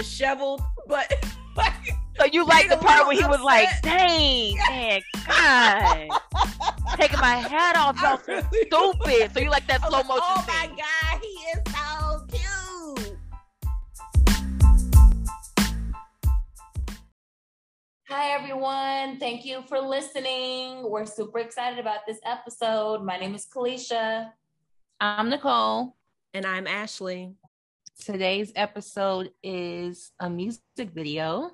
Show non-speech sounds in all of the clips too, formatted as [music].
disheveled, but [laughs] like, So you like the part where he was like, "Dang, man, God, taking my hat off, [laughs] y'all so really- stupid." So you like that slow like, motion Oh my thing? god, he is so cute. Hi, everyone. Thank you for listening. We're super excited about this episode. My name is Kalisha. I'm Nicole. And I'm Ashley. Today's episode is a music video.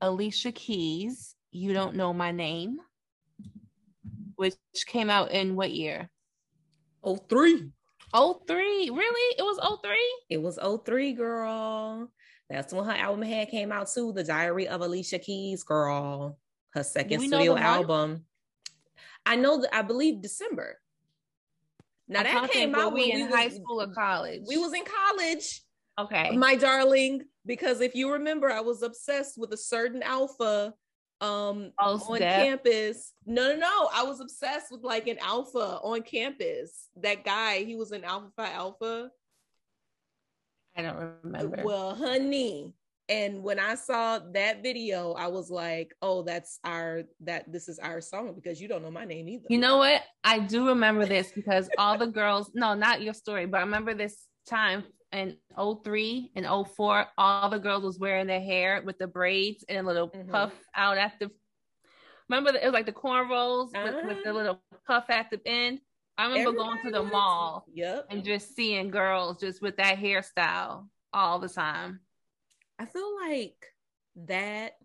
Alicia Keys, "You Don't Know My Name," which came out in what year? Oh three. Oh three, really? It was oh three. It was 03, girl. That's when her album had came out too. The Diary of Alicia Keys, girl. Her second studio album. I know that I believe December. Now I'm that came out we when in we high was- school or college. We was in college. okay. my darling because if you remember i was obsessed with a certain alpha um Oh, on campus no no no i was obsessed with like an alpha on campus that guy he was an alpha Phi alpha I don't remember. well honey and when i saw that video i was like oh that's our that this is our song because you don't know my name either You know what? I do remember this because all the girls, no, not your story, but I remember this time in 03 and 04, all the girls was wearing their hair with the braids and a little Mhm. puff out at the remember the, it was like the cornrows with, with the Ah. little puff at the end. I remember going to the mall yep and just seeing girls just with that hairstyle all the time. I feel like that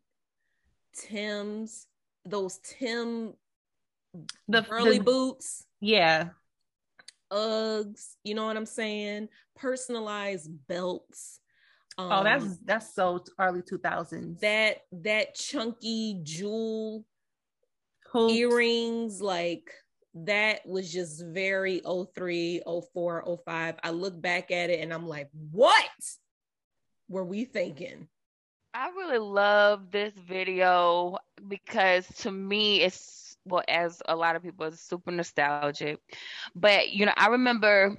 Tim's those Tim The early boots, yeah. Uggs, you know what I'm saying? Personalized belts. Um, Oh, that's that's so early 2000s. that that chunky jewel Hoops. earrings like that was just very 03 04 05 i look back at it and i'm like what were we thinking I really love this video because to me it's well as a lot of people it's super nostalgic. But you know, I remember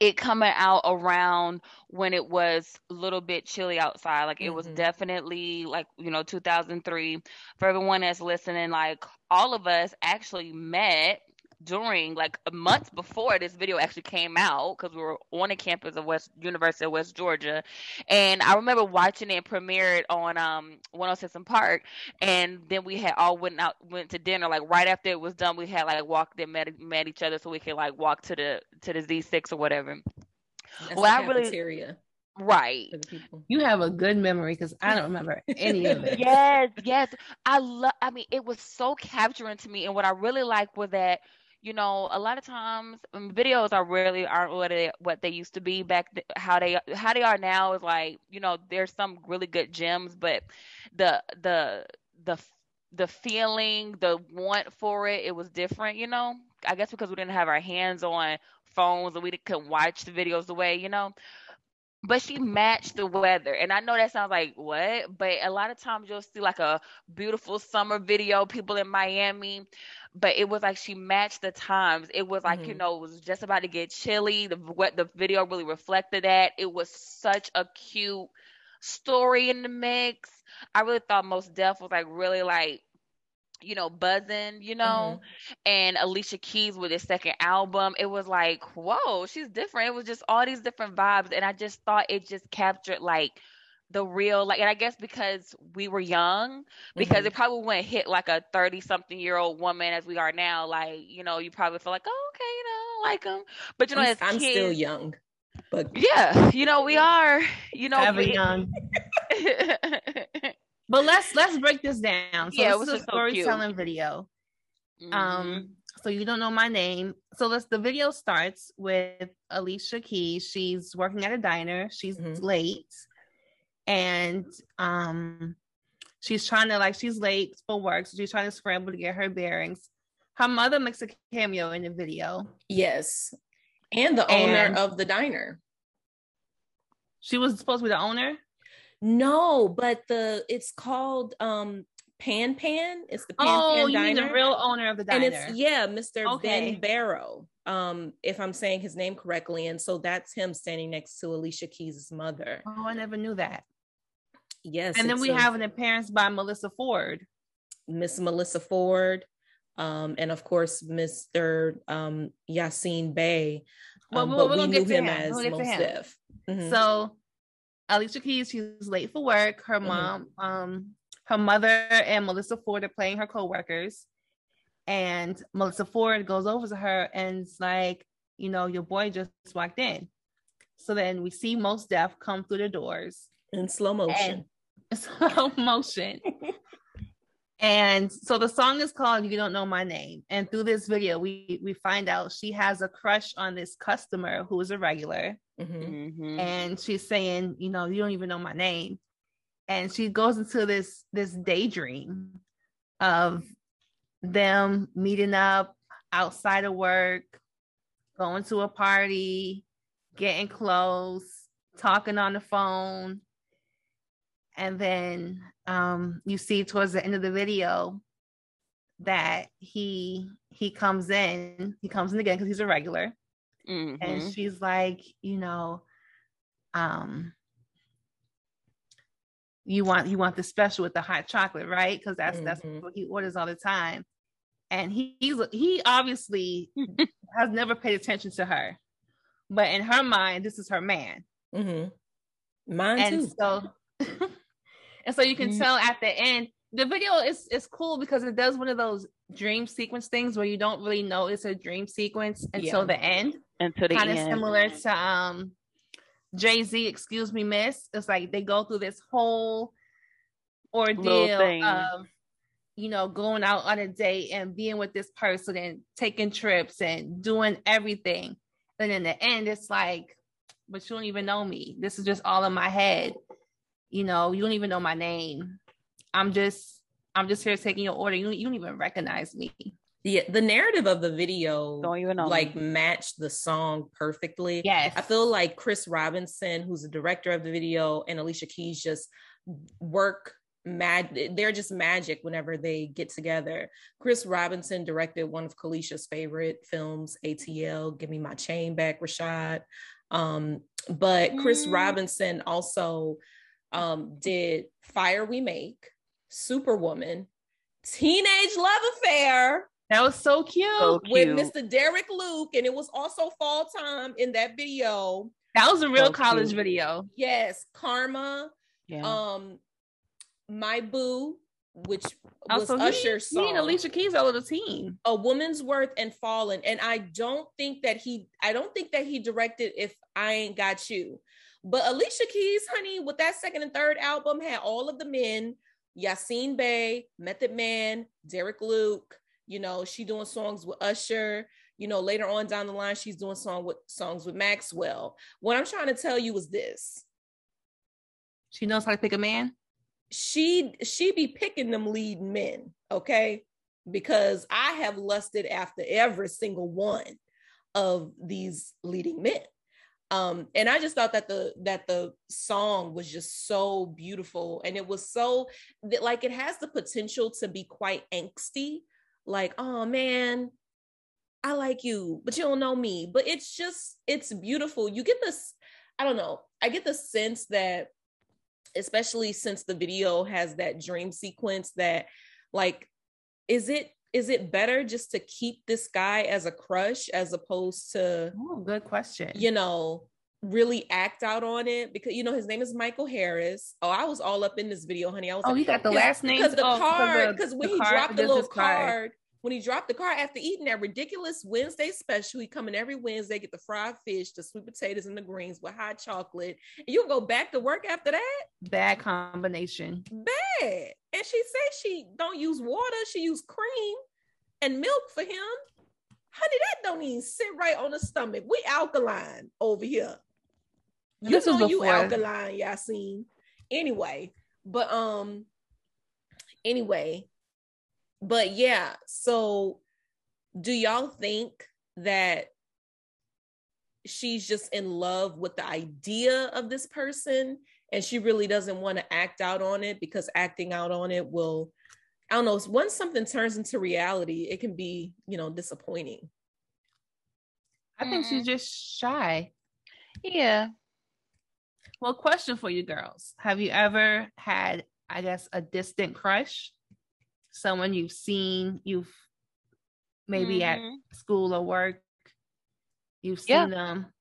it coming out around when it was a little bit chilly outside. Like it was Mhm. definitely like, you know, 2003. For everyone that's listening, like all of us actually met during like months before this video actually came out because we were on the campus of West University of West Georgia and I remember watching it premiered on um 106 and Park, and then we had all went out went to dinner. Like right after it was done, we had like walked and met met each other so we could like walk to the to the Z6 or whatever. that's Well, I really- cafeteria Right. for the people You have a good memory because I don't remember any of it. [laughs] Yes, yes. I love. I mean, it was so capturing to me, and what I really liked was that. You know, a lot of times um, videos are really aren't what they what they used to be back. th- How they how they are now is like you know there's some really good gems, but the the the the feeling, the want for it, it was different. You know, I guess because we didn't have our hands on phones and we couldn't watch the videos the way you know but she matched the weather and i know that sounds like what but a lot of times you'll see like a beautiful summer video people in miami but it was like she matched the times it was like you Mhm. know it was just about to get chilly the what the video really reflected that it was such a cute story in the mix i really thought Mos Def was like really like you know buzzing you know and Alicia Keys with his second album, it was like, whoa, she's different. It was just all these different vibes. And I just thought it just captured like the real, like, and I guess because we were young, because Mhm. it probably wouldn't hit like a 30 something year old woman as we are now. Like, you know, you probably feel like, oh, okay, you know, I like them. But, you know, I'm, as I'm kids, still young but yeah, you know, we are, you know, Ever we- young. [laughs] But let's let's break this down. So Yeah, it this was is a just so cute. storytelling video. Mhm. Um, so you don't know my name. So let's the video starts with Alicia Keys. She's working at a diner. She's Mhm. late. And um she's trying to like she's late for work, so she's trying to scramble to get her bearings. Her mother makes a cameo in the video. yes and the owner And- of the diner She was supposed to be the owner. no but the it's called um pan pan it's the pan oh, pan you diner mean the real owner of the diner and it's yeah mr Okay. ben barrow um, if I'm saying his name correctly. And so that's him standing next to Alicia Keys' mother. Oh, I never knew that. Yes. And then we a- have an appearance by Melissa Ford. Miss Melissa Ford, um, and of course Mr. Um, Yasiin Bey. Well, Um, we'll- but we knew him him. as We'll Mos. Def. Mhm. So Alicia Keys, she's late for work. Her Mhm. mom, um, her mother and Melissa Ford are playing her co-workers. And Melissa Ford goes over to her and it's like, you know, your boy just walked in. So then we see Mos Def come through the doors in slow motion. And [laughs] slow motion. and so the song is called You Don't Know My Name. And through this video, we we find out she has a crush on this customer who is a regular Mhm. Mhm. and she's saying, you know, you don't even know my name. And she goes into this this daydream of them meeting up outside of work, going to a party, getting close, talking on the phone. And then um, you see towards the end of the video that he he comes in, he comes in again because he's a regular Mhm. and she's like you know um you want you want the special with the hot chocolate right because that's Mhm. that's what he orders all the time and he he's he obviously [laughs] has never paid attention to her but in her mind this is her man Mhm. Mine and too. so [laughs] and so you can Mm. tell at the end the video is is cool because it does one of those dream sequence things where you don't really know it's a dream sequence until Yeah. the end Until the end. kind of similar to um Jay-Z, excuse me, miss. It's like they go through this whole ordeal of you know going out on a date and being with this person and taking trips and doing everything. And in the end, it's like, but you don't even know me. This is just all in my head. You know, you don't even know my name. I'm just I'm just here taking your order. You don't, you don't even recognize me. Yeah, the narrative of the video Don't even know. like matched the song perfectly. Yes. I feel like Chris Robinson, who's the director of the video, and Alicia Keys just work mad. They're just magic whenever they get together. Chris Robinson directed one of kalisha's favorite films, ATL, Give Me My Chain Back, Rashad. Um, but Chris Mm. Robinson also um, did Fire We Make, Superwoman, Teenage Love Affair, That was so cute. So with. Mr. Derek Luke, and it was also fall time in that video. that was a real So college cute. video. Yes, Karma, yeah. um, My Boo, which was Also, he, Usher's he and Alicia Keys are the team. A Woman's Worth and Fallen. And I don't think that he, I don't think that he directed If I Ain't Got You. But Alicia Keys, honey, with that second and third album, had all of the men, Yasiin Bey, Method Man, Derek Luke. You know, she doing songs with Usher. You know, later on down the line, she's doing song with songs with Maxwell. What I'm trying to tell you is this: She knows how to pick a man. she she be picking them lead men, okay? Because I have lusted after every single one of these leading men. Um, and I just thought that the that the song was just so beautiful and it was so that like it has the potential to be quite angsty, like, oh man, I like you, but you don't know me. But it's just, it's beautiful. You get this, I don't know, I get the sense that especially since the video has that dream sequence that like is it is it better just to keep this guy as a crush as opposed to Oh, good question. you know really act out on it because you know his name is Michael Harris. Oh, I was all up in this video, honey. I was Oh, like, you got the last name because the oh, card because when he dropped the little card. card when he dropped the car after eating that ridiculous Wednesday special, he coming every Wednesday, get the fried fish, the sweet potatoes, and the greens with hot chocolate. And you go back to work after that? Bad combination. Bad. And she says she don't use water, she use cream and milk for him. Honey, that don't even sit right on the stomach. We alkaline over here. You This know you alkaline, Yasiin. Anyway, but um, anyway, but yeah. So, do y'all think that she's just in love with the idea of this person, and she really doesn't want to act out on it because acting out on it will, I don't know. Once something turns into reality, it can be, you know, disappointing. I think she's just shy. Yeah. Well, question for you girls. Have you ever had, I guess, a distant crush? Someone you've seen, you've maybe at Mhm. school or work, you've seen Yeah. them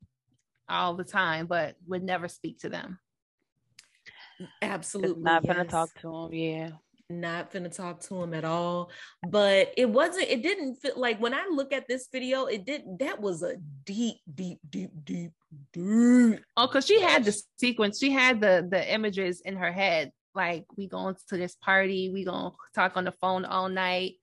all the time, but would never speak to them. Absolutely. Just not gonna yes. talk to him. Yeah. not gonna talk to him at all but it wasn't it didn't feel like when i look at this video it did that was a deep deep deep deep deep Oh, because she had the sequence, she had the the images in her head. Like, we going to this party, we gonna talk on the phone all night.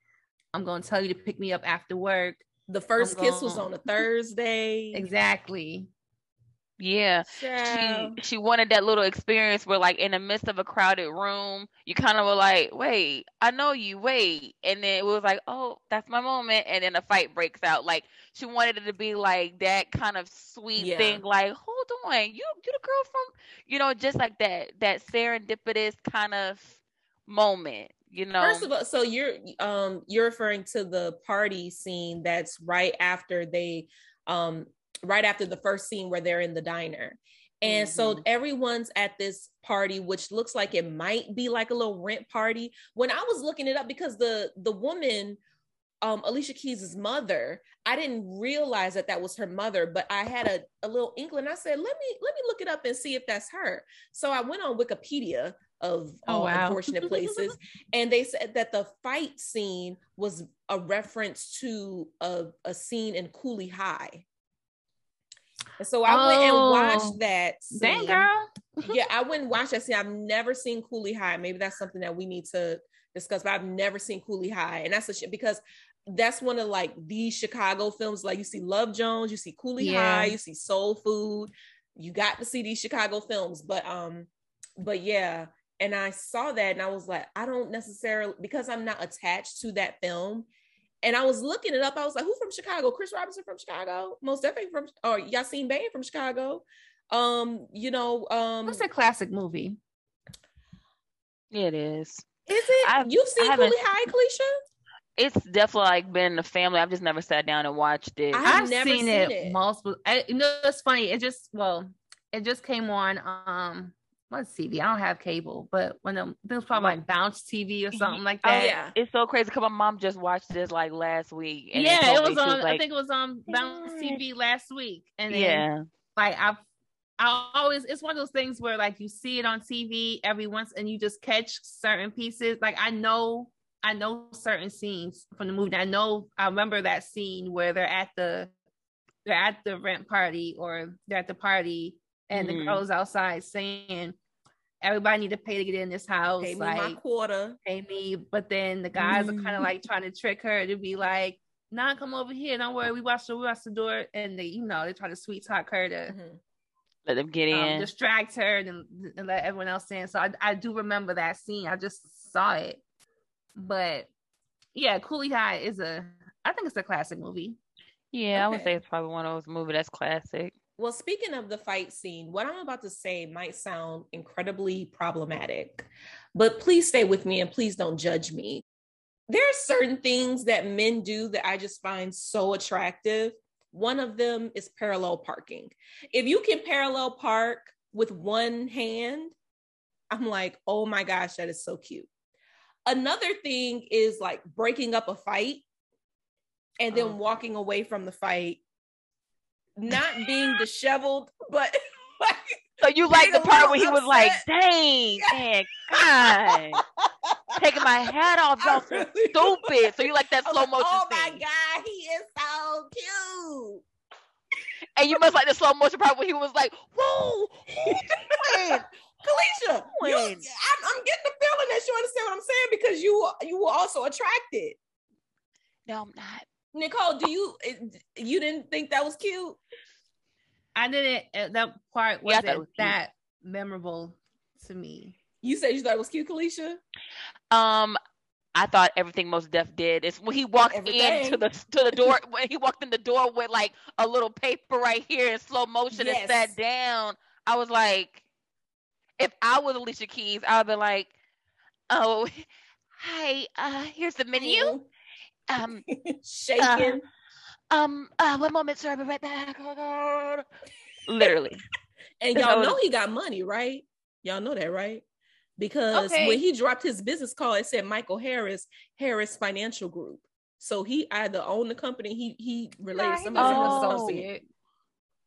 I'm gonna tell you to pick me up after work. the 1st I'm kiss was on a thursday [laughs] Exactly. Yeah. Child. She she wanted that little experience where like in the midst of a crowded room, you kind of were like, wait, I know you, wait. And then it was like, oh, that's my moment. And then a fight breaks out. Like she wanted it to be like that kind of sweet Yeah. thing, like, hold on, you you the girl from you know, just like that that serendipitous kind of moment, you know. First of all, so you're um you're referring to the party scene that's right after they um right after the first scene where they're in the diner. And so Mhm. everyone's at this party which looks like it might be like a little rent party. When I was looking it up because the the woman um Alicia Keys' mother, I didn't realize that that was her mother, but I had a, a little inkling. I said, "Let me let me look it up and see if that's her." So I went on Wikipedia of Oh, all wow. unfortunate places [laughs] and they said that the fight scene was a reference to a, a scene in Cooley High. So I went and Oh, watched that. Dang girl. [laughs] yeah, I went and watched that scene. I've never seen Cooley High. Maybe that's something that we need to discuss, but I've never seen Cooley High. And that's a shit because that's one of like these Chicago films. Like you see Love Jones, you see Cooley Yeah. High, you see Soul Food. You got to see these Chicago films. But um, but yeah, and I saw that and I was like, I don't necessarily because I'm not attached to that film. And I was looking it up. I was like, who from Chicago? Chris Robinson from Chicago, most definitely from or Yasiin Bain from Chicago. Um, you know, um It's a classic movie. It is. is it? I've- You've seen I haven't- Cooley High, Kalisha? It's definitely like been a family. I've just never sat down and watched it. I- I've I've never seen, seen it, it. multiple. I, you know, it's funny. It just well, it just came on. Um, what's TV? I don't have cable, but when it, it was probably like Bounce TV or something like that. Oh, that. yeah. It's so crazy because my mom just watched this like last week. And yeah, it was she on. I think it was on Bounce TV last week, and then yeah. like I've. I always it's one of those things where like you see it on TV every once and you just catch certain pieces. Like I know I know certain scenes from the movie. I know I remember that scene where they're at the they're at the rent party or they're at the party and the Mhm. girls outside saying everybody need to pay to get in this house. Pay me like my quarter. pay me. But then the guys are kind of like trying to trick her to be like, nah, come over here. Don't worry. We watch the we watch the door. And they, you know, they try to sweet talk her to Mhm. Let them get um, in. distract her and, and let everyone else in. So I, I do remember that scene. I just saw it. But yeah, Cooley High is a I think it's a classic movie. yeah, I would say it's probably one of those movies that's classic. Well, speaking of the fight scene, what I'm about to say might sound incredibly problematic, but please stay with me and please don't judge me. There are certain things that men do that I just find so attractive. One of them is parallel parking. If you can parallel park with one hand, I'm like, oh my gosh, that is so cute. Another thing is like breaking up a fight and then Oh. walking away from the fight, not being disheveled, but [laughs] like, So you like the part where he was like, upset. dang, man, God, taking my hat [laughs] off, y'all really- [laughs] stupid. So you like that was slow like, motion Oh scene. my god, he is so cute. And you must like the slow motion part where he was like, whoa, Kalisha, you, I'm, I'm getting the feeling that you understand what I'm saying because you you were also attracted. no, I'm not. Nicole, do you you didn't think that was cute? I didn't uh, that part Yeah, I thought wasn't was cute. that memorable to me. You said you thought it was cute, Kalisha. Um, I thought everything Mos Def did is when he walked Everything. into the to the door when he walked in the door with like a little paper right here in slow motion Yes. and sat down. I was like, if I was Alicia Keys, I would be like, oh, [laughs] hi, uh, here's the menu. Um, [laughs] shaking. Um, uh, one moment, sir. I'll be right back. Oh, God. Literally. [laughs] And y'all know he got money, right? Y'all know that, right? Because Okay. when he dropped his business card, it said Michael Harris, Harris Financial Group. So he either owned the company, he he related Nah, to he somebody just Oh. an associate.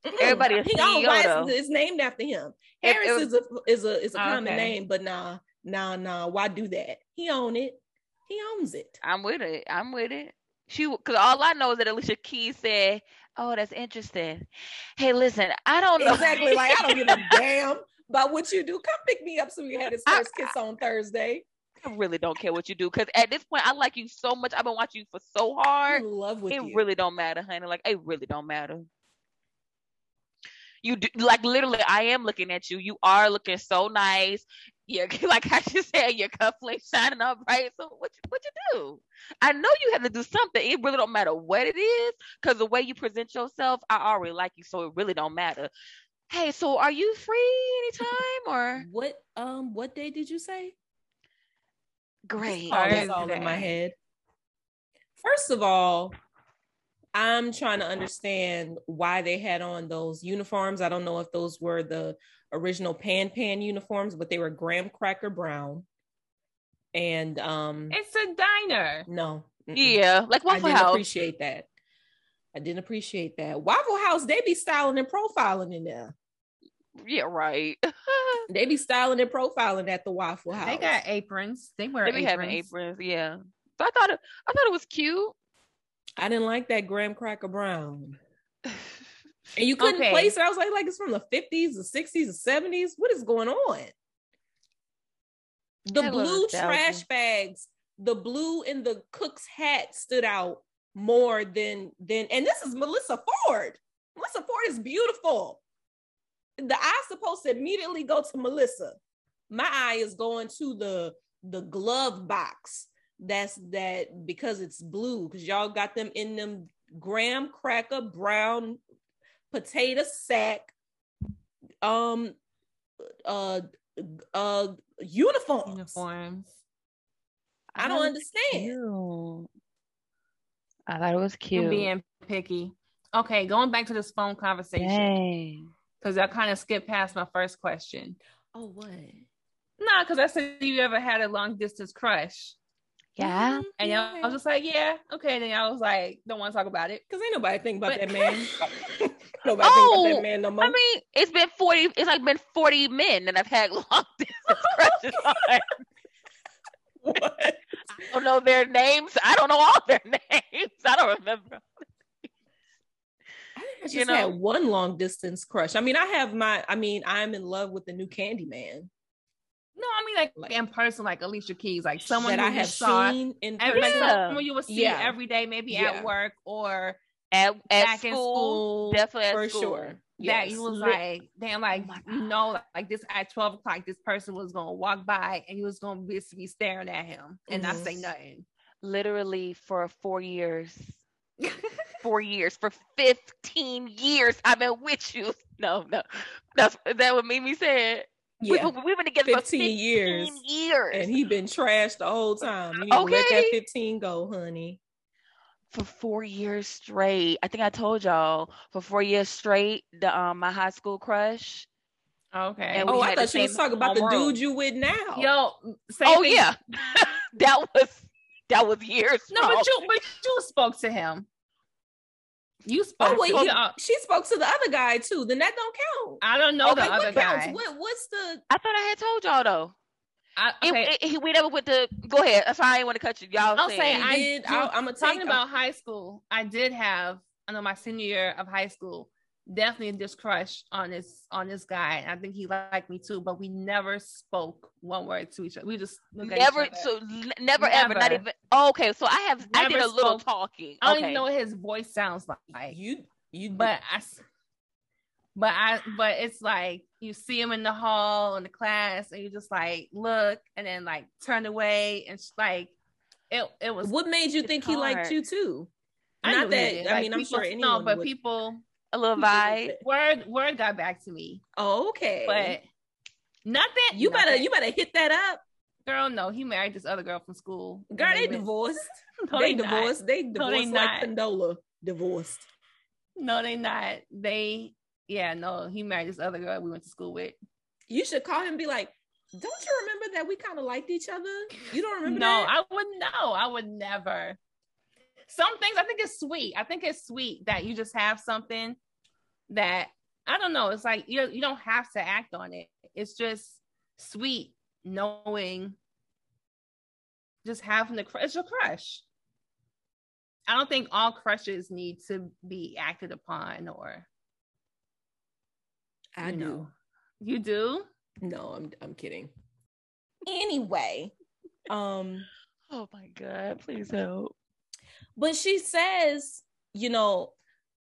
Mm-mm. Everybody a he owned CEO why it's, it's named after him. If Harris is a is a is a Oh, common okay. name, but nah, nah, nah. Why do that? He own it. He owns it. I'm with it. I'm with it. She, because all I know is that Alicia Keys said, "Oh, that's interesting." Hey, listen, I don't know Exactly. Like I don't give a [laughs] damn about what you do. Come pick me up so we had his I- first kiss on Thursday. I really don't care what you do because at this point, I like you so much. I've been watching you for so I'm hard. in love with it you. really don't matter, honey. Like it really don't matter. You do like literally. I am looking at you. You are looking so nice. Yeah, [laughs] like I just said, your cufflinks shining up right. So what? You, what you do? I know you have to do something. It really don't matter what it is, because the way you present yourself, I already like you. So it really don't matter. Hey, so are you free anytime or [laughs] What um what day did you say? great? all in my head. First of all, I'm trying to understand why they had on those uniforms. I don't know if those were the original Pan Pan uniforms, but they were graham cracker brown. And um It's a diner. no. mm-mm. Yeah, like Waffle house I didn't House. appreciate that. I didn't appreciate that. Waffle House, they be styling and profiling in there. Yeah, right. [laughs] They be styling and profiling at the Waffle House. They got aprons. They wear they be aprons. having aprons. Yeah. So I thought it. I thought it was cute. I didn't like that graham cracker brown. [laughs] And you couldn't Okay. place it. I was like, like it's from the 50s, the 60s, the 70s. What is going on? The blue trash bags, the blue in the cook's hat stood out more than than and this is Melissa Ford. Melissa Ford is beautiful. The eye's supposed to immediately go to Melissa. My eye is going to the the glove box. That's that because it's blue, because y'all got them in them graham cracker brown potato sack um uh uh uniforms. uniforms. I don't understand. Cute. I thought it was You're cute. being picky. Okay, going back to this phone conversation because I kind of skipped past my first question. Oh what? Nah, because I said you ever had a long distance crush, Yeah. and y'all- I was just like, yeah, okay. Then I was like, don't want to talk about it. Because ain't nobody think about But- that man. [laughs] nobody Oh, about that oh, man no more. I mean, it's been forty. It's like been forty men that I've had [laughs] long distance [laughs] crushes on. I don't know their names. I don't know all their [laughs] names. I don't remember. I just You know? had one long distance crush. I mean, I have my. I mean, I'm in love with the new Candyman No, I mean like, Like- in person, like Alicia Keys, like someone that who I have saw seen in every, like person. Yeah. someone you would see Yeah. every day, maybe Yeah. at work or At at back school, in school. definitely at for school. sure. that you was like, damn, like my you know, like this at twelve o'clock, this person was gonna walk by and you was gonna be, be staring at him and not say Mhm. nothing. Literally for four years. [laughs] Four years. For fifteen years, I've been with you. No, no, that's that what Mimi said. Yeah, we, we've been together 15 for 15 years. years. and he been trashed the whole time. You need to let that Okay. 15 go, honey. For four years straight. I think I told y'all for four years straight. The um my high school crush. Okay. And Oh, I thought you was talking about the homeroom. dude you with now. Yo, same Oh thing- yeah, [laughs] that was that was years. No, but ago. you but you spoke to him. You spoke Oh wait, to he- she spoke to the other guy too. Then that don't count. I don't know Okay, the Like, other what counts? guy. What, what's the? I thought I had told y'all though. I, It- okay. it- he- we never went to. Go ahead. That's why I didn't want to cut you. Y'all I'll said say He I did. do- I'll- I'ma talking take about high school. I did have, I know my senior year of high school, definitely this crush on this on this guy. And I think he liked me too, but we never spoke one word to each other. We just look at each never. other. So n- never, ever. Not even. Oh, okay, so I have. I did Never a little spoke. talking. I don't even know what his voice sounds like. you you but I, s- but I, but it's like you see him in the hall in the class, and you just like look, and then like turn away, and it's like it, it was. what made you It's think he liked you too? I Not that did. I Like, mean I'm people- sure anyone No, but would. people a little vibe. word word got back to me, Oh, okay. but nothing. you better you better hit that up, girl. No, he married this other girl from school. girl. They went- divorced. [laughs] No, they not. divorced. They No, they divorced like not. Condola. divorced. No, they not. They yeah, no, he married this other girl we went to school with. You should call him and be like, don't you remember that we kind of liked each other? You don't remember no, that? I would no, I would never. Some things I think it's sweet. I think it's sweet that you just have something that I don't know. It's like you you don't have to act on it. It's just sweet knowing just having the crush. It's your crush. I don't think all crushes need to be acted upon or I you do. know. You do? No, I'm I'm kidding. Anyway, [laughs] um, Oh my god, please help. but she says, you know,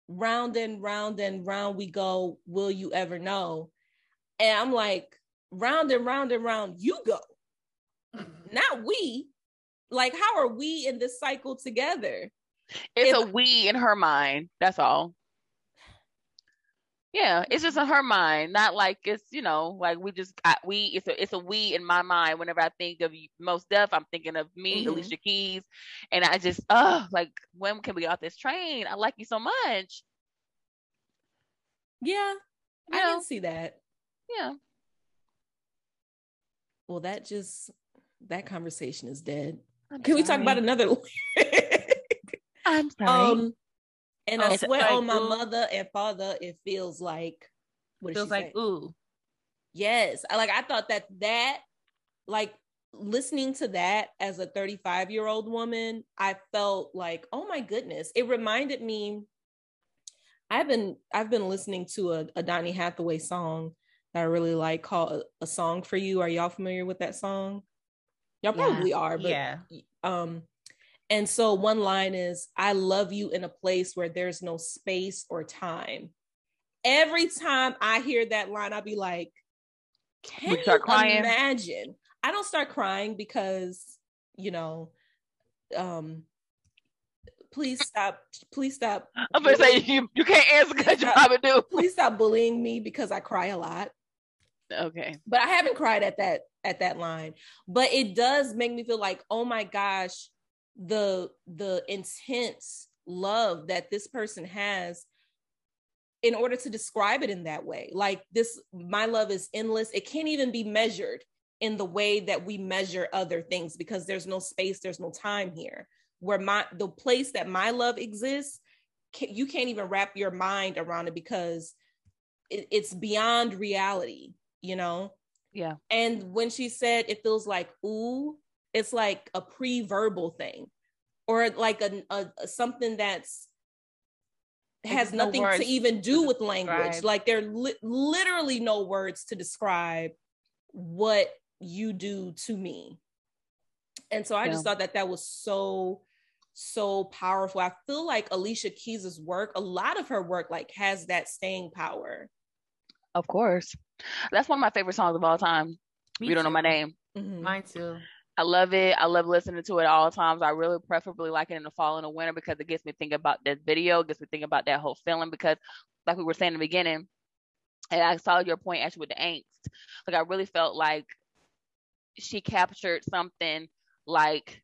round and round and round we go. Will you ever know? And I'm like, round and round and round you go, [laughs] not we. Like, how are we in this cycle together? It's If- a we in her mind. That's all. Yeah, it's just in her mind, not like it's you know like we just got we. It's a it's a we in my mind. Whenever I think of Mos Def, I'm thinking of me, Mhm. Alicia Keys, and I just oh like when can we get off this train? I like you so much. Yeah, I Yeah. can see that. Yeah, Well, that just that conversation is dead. I'm Can we talk about another? [laughs] I'm sorry. um, and I Oh, swear like, on my ooh. mother and father, it feels like what Feels like say? ooh. Yes, I like. I thought that that like listening to that as a 35 year old woman, I felt like, oh my goodness, it reminded me. I've been I've been listening to a, a Donny Hathaway song that I really like called a, a Song for You. Are y'all familiar with that song? Y'all Yeah. probably are, but yeah. um and so one line is i love you in a place where there's no space or time every time i hear that line i'll be like can you imagine i don't start crying because you know um please stop please stop I'm gonna say you you can't answer because you probably do. please stop bullying me because i cry a lot Okay. but I haven't cried at that at that line. But it does make me feel like, oh my gosh, the the intense love that this person has in order to describe it in that way. Like this, my love is endless. It can't even be measured in the way that we measure other things because there's no space, there's no time here. Where my the place that my love exists, ca- you can't even wrap your mind around it because it, it's beyond reality, you know? Yeah. And when she said it feels like ooh, it's like a pre-verbal thing, or like a, a something that's has there's no nothing words to even do to with language. Like there li- literally no words to describe what you do to me. And so I just thought that that was so so powerful. I feel like Alicia Keys's work, a lot of her work like has that staying power. Of course. That's one of my favorite songs of all time. Me you don't know my too. name. Mhm. Mine too. I love it. I love listening to it all times. I really preferably like it in the fall and the winter because it gets me thinking about that video, gets me thinking about that whole feeling because like we were saying in the beginning, and I saw your point actually with the angst. Like I really felt like she captured something like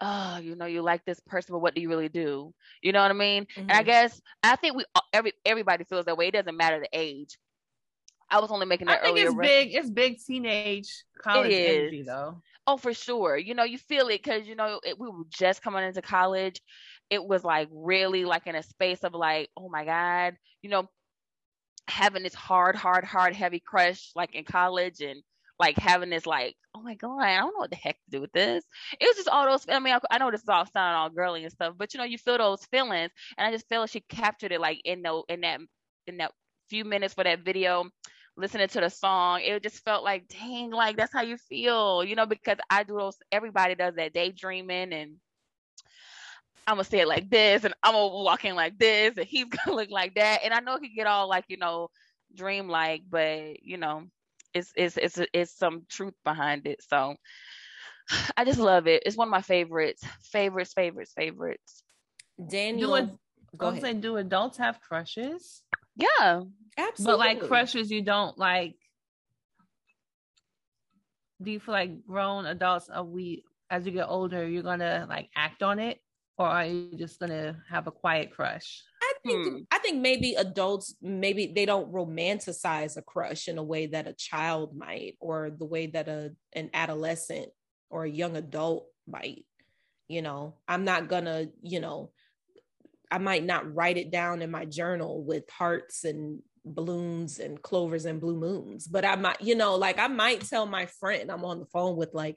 oh, you know, you like this person, but what do you really do? You know what I mean? And I Mhm. guess I think we every everybody feels that way. It doesn't matter the age. I was only making that I think earlier. it's big. It's big teenage college energy though. Oh, for sure. You know, you feel it because you know it, we were just coming into college. It was like really like in a space of like, oh my god, you know, having this hard, hard, hard, heavy crush like in college and like having this like, oh my god, I don't know what the heck to do with this. It was just all those. I mean, I, I know this is all sounding all girly and stuff, but you know, you feel those feelings, and I just feel like she captured it like in the in that in that few minutes for that video listening to the song, it just felt like, dang, like that's how you feel, you know, because I do those, everybody does that daydreaming and I'm gonna say it like this and I'm gonna walk in like this and [laughs] he's gonna look like that. And I know it could get all like, you know, dream like, but you know, it's it's it's it's some truth behind it. So [sighs] I just love it. It's one of my favorites, favorites, favorites, favorites. Daniel, it- go ahead. saying, do adults have crushes? Yeah. Absolutely. But like crushes, you don't like. Do you feel like grown adults are we as you get older, you're gonna like act on it? or are you just gonna have a quiet crush? I think Hmm. I think maybe adults maybe they don't romanticize a crush in a way that a child might or the way that a an adolescent or a young adult might. You know, I'm not gonna, you know, I might not write it down in my journal with hearts and balloons and clovers and blue moons, but I might, you know, like I might tell my friend I'm on the phone with like,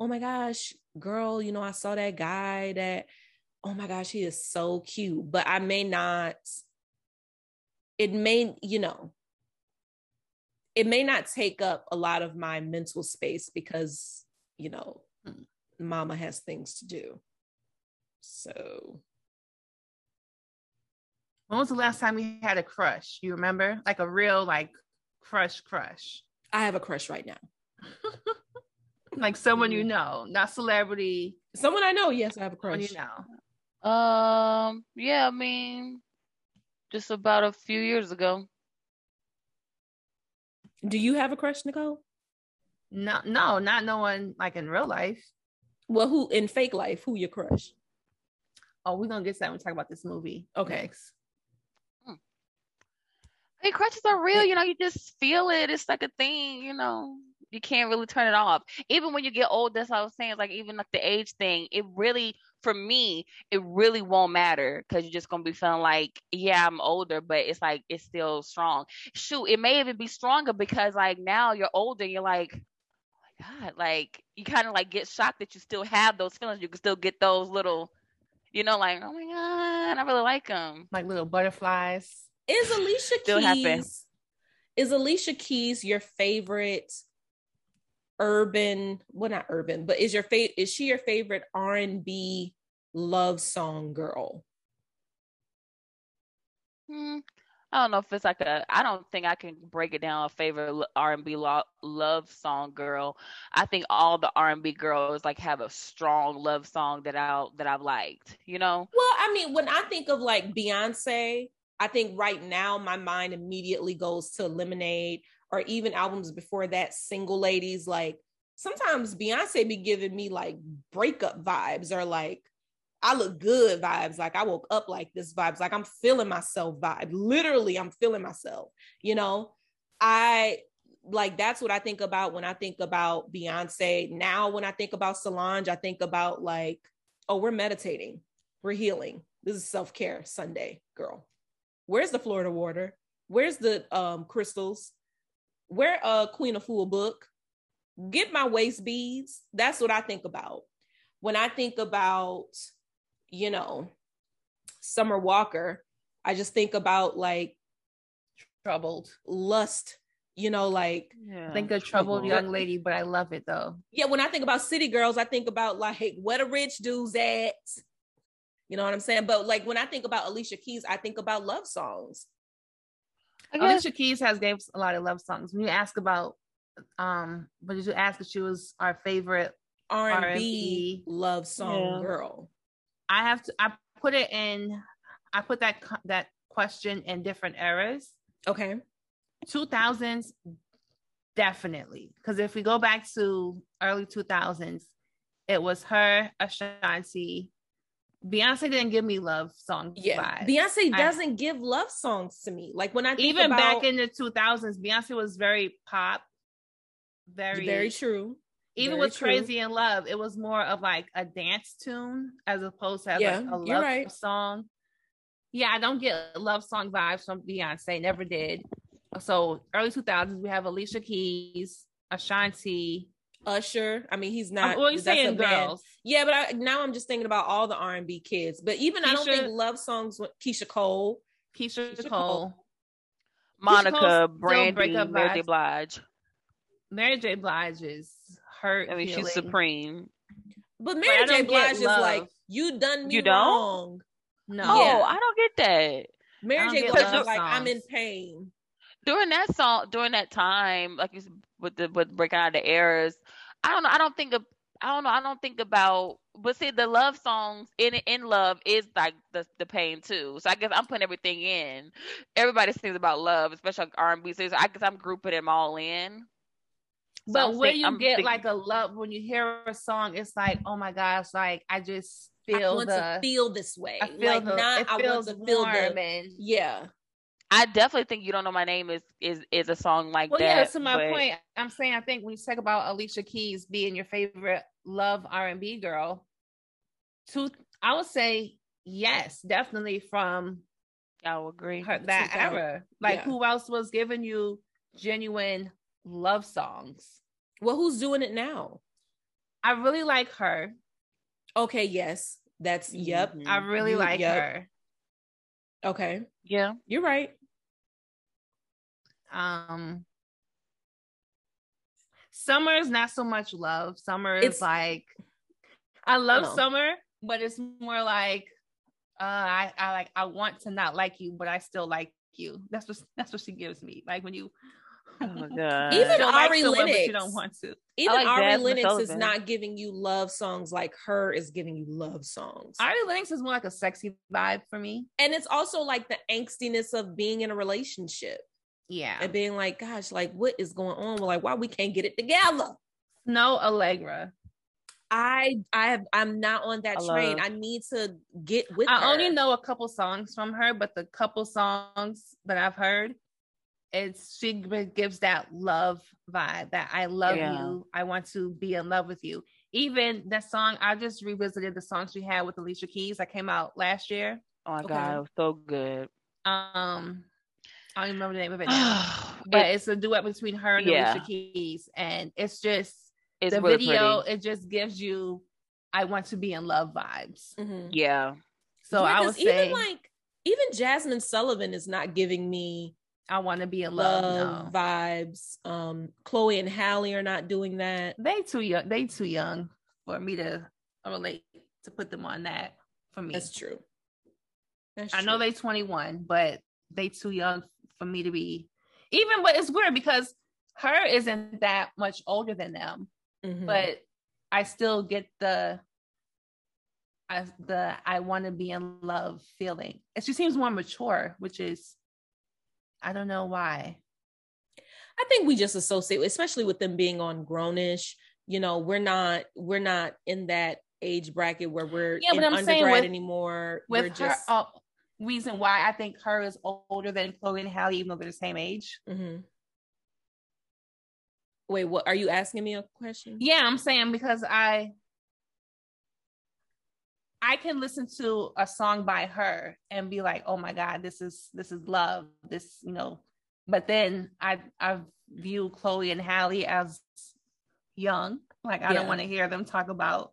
"Oh my gosh, girl, you know, I saw that guy that oh my gosh, he is so cute. But I may not, it may, you know, it may not take up a lot of my mental space because, you know, Hmm. mama has things to do. So When was the last time you had a crush? You remember? Like a real like crush crush. I have a crush right now. [laughs] Like someone you know, not celebrity, Someone I know, yes, I have a someone crush. you know. Um, yeah, I mean, just about a few years ago. Do you have a crush, Nicole? No, no, not no one like in real life. Well, who in fake life, who your crush? Oh, we're gonna get to that when we talk about this movie. Okay. next. Hey, crushes are real, you know, you just feel it. It's like a thing, you know. You can't really turn it off. Even when you get old, that's what I was saying. It's like even like the age thing, it really for me, it really won't matter because you're just gonna be feeling like, yeah, I'm older, but it's like it's still strong. Shoot, it may even be stronger because like now you're older, you're like, oh my God, like you kind of like get shocked that you still have those feelings. You can still get those little, you know, like, oh my God, I really like them. Like little butterflies. Is Alicia Still happen. Keys is Alicia Keys your favorite urban well not urban but is your favorite is she your favorite R&B love song girl Hmm, I don't know if it's like a. I don't think I can break it down a favorite R&B lo- love song girl. I think all the R&B girls like have a strong love song that I that I've liked. You know? well I mean when I think of like Beyonce I think right now my mind immediately goes to Lemonade or even albums before that single ladies like sometimes Beyonce be giving me like breakup vibes or like I look good vibes. Like I woke up like this vibes. Like I'm feeling myself vibe. Literally, I'm feeling myself. You know, I like that's what I think about when I think about Beyonce. Now, when I think about Solange, I think about like, oh, we're meditating, we're healing. This is self care Sunday, girl. Where's the Florida water? Where's the um crystals? Where uh Queen Afua book? Get my waist beads. That's what I think about when I think about you know, Summer Walker, I just think about like Troubled. lust, you know, like, Yeah. I think a troubled Troubled. young lady, but I love it though. yeah, when I think about city girls, I think about like where the rich dudes at. You know what I'm saying? But like when I think about Alicia Keys, I think about love songs. I guess Alicia Keys has gave us a lot of love songs. When you ask about, um, but did you ask if she was our favorite? R&B, R&B. love song Yeah. girl. I have to. I put it in. I put that that question in different eras. Okay. Two thousands, definitely. Because if we go back to early two thousands, it was her, Ashanti. Beyonce didn't give me love song Yeah. vibes. Beyonce doesn't give love songs to me. Like when I think even about, back in the 2000s beyonce was very pop very very true. even very with true. crazy in love it was more of like a dance tune as opposed to Yeah, like a love right. song yeah i don't get love song vibes from beyonce never did so early 2000s we have alicia keys ashanti Usher. I mean, he's not. well you're a saying man. girls Yeah, but I, now I'm just thinking about all the R&B kids. But even I don't think love songs with Keyshia Cole. keyshia, Keyshia cole, Cole. Monica, still Brandy, breakup Mary J. Blige. mary j blige is hurt I mean, feeling. she's supreme. But I Mary J. Blige is like, you done me You don't? wrong. no Oh, I don't get that. Mary J. Blige is like, I'm in pain. During that song during that time like you said, with the with breaking out the errors, i don't know i don't think of i don't know i don't think about but see the love songs in in love is like the the pain too so i guess i'm putting everything in everybody sings about love especially like r&b so i guess i'm grouping them all in So But I'm when think- you I'm get think- like a love, when you hear a song, it's like, oh my gosh, like I just feel I want the to feel this way. I feel like the, not it I want to feel warm the and yeah. I definitely think you don't know my name is is is a song like well, that. yeah. To my but- point, I'm saying I think when you talk about Alicia Keys being your favorite love R and B girl, to I would say yes, definitely from I will agree. her, that 2000. era. Like Yeah. who else was giving you genuine love songs? Well, who's doing it now? I really like her. Okay, yes. That's yep. Mhm. I really like yep. her. Okay. Yeah. You're right. Um Summer is not so much love. Summer is It's- like I love know. summer, but it's more like uh I, I like I want to not like you, but I still like you. That's what [laughs] that's what she gives me. Like when you Oh my [laughs] god. Even still like Ari someone, but Lennox. you don't want to. Even like Ari Jasmine Lennox is not giving you love songs like H.E.R. is giving you love songs. Ari Lennox is more like a sexy vibe for me. and it's also like the angstiness of being in a relationship Yeah. and being like, gosh, like what is going on? We're like, why we can't get it together? Snoh Aalegra. I I have I'm not on that I train. love- I need to get with I her. only know a couple songs from her, but the couple songs that I've heard, it's she gives that love vibe that I love Yeah. you. I want to be in love with you. Even that song, I just revisited the song she had with Alicia Keys that came out last year. Oh my Okay. god, it was so good. Um, I don't remember the name of it [sighs] now, but It- it's a duet between her and Yeah. Alicia Keys, and it's just it's the really video. pretty. It just gives you, I want to be in love vibes. Mhm. Yeah. So Yeah, I 'cause would say, even like even Jazmine Sullivan is not giving me I want to be in love. love no. vibes. Um, Chloe and Halle are not doing that. they too young they too young for me to relate to put them on that for me That's true. That's i know they 21 but they too young for me to be even but it's weird because H.E.R. isn't that much older than them Mhm. but i still get the I, the i want to be in love feeling and she seems more mature which is i don't know why I think we just associate, especially with them being on Grown-ish. You know, we're not we're not in that age bracket where we're Yeah, in but I'm saying undergrad with- anymore. with we're her just uh, reason why i think H.E.R. is older than chloe and Halle, even though they're the same age Mm-hmm. Wait, what are you asking me a question? Yeah, I'm saying because I I can listen to a song by her and be like, "Oh my god, this is this is love." This, you know, but then I I view Chloe and Halle as young. Like I Yeah. don't want to hear them talk about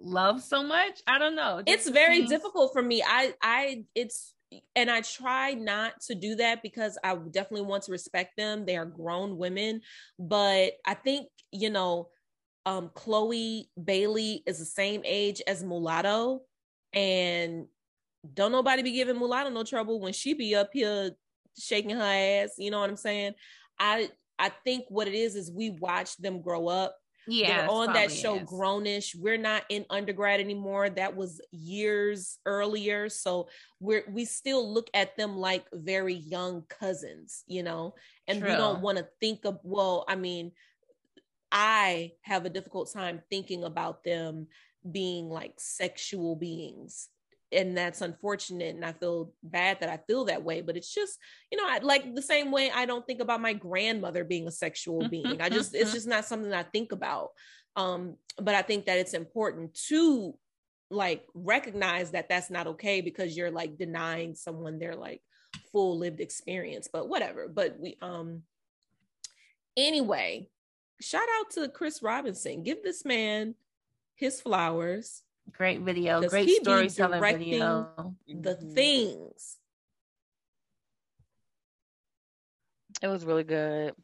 love so much. I don't know. It it's very seems- difficult for me. I I it's and I try not to do that because I definitely want to respect them. They are grown women, but I think, you know, um Chloe Bailey is the same age as Mulatto and don't nobody be giving Mulatto no trouble when she be up here shaking her ass, you know what I'm saying? I I think what it is is we watch them grow up. Yeah, they're on that show is. Grown-ish. We're not in undergrad anymore. That was years earlier. So we're we still look at them like very young cousins you know? And we don't want to think of well i mean i have a difficult time thinking about them being like sexual beings. And that's unfortunate and i feel bad that i feel that way but it's just you know I, like the same way i don't think about my grandmother being a sexual being. I just it's just not something i think about. Um but i think that it's important to like recognize that that's not okay because you're like denying someone their like full lived experience but whatever. But we um anyway shout out to chris robinson give this man his flowers Great video, great he storytelling video. the Mhm. things It was really good.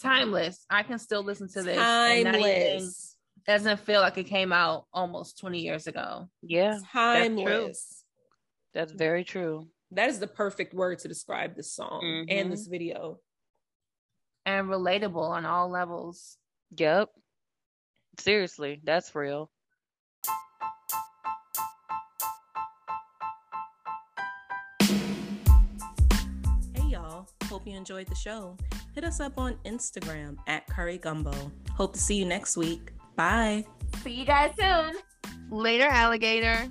Timeless. I can still listen to this. and not even- timeless doesn't feel like it came out almost 20 years ago. Yeah, timeless that's very true. that is the perfect word to describe this song Mhm. and this video and relatable on all levels. Yep. Seriously, that's real. Hey y'all, hope you enjoyed the show. Hit us up on Instagram at Curry Gumbo. Hope to see you next week. Bye. See you guys soon. Later, alligator.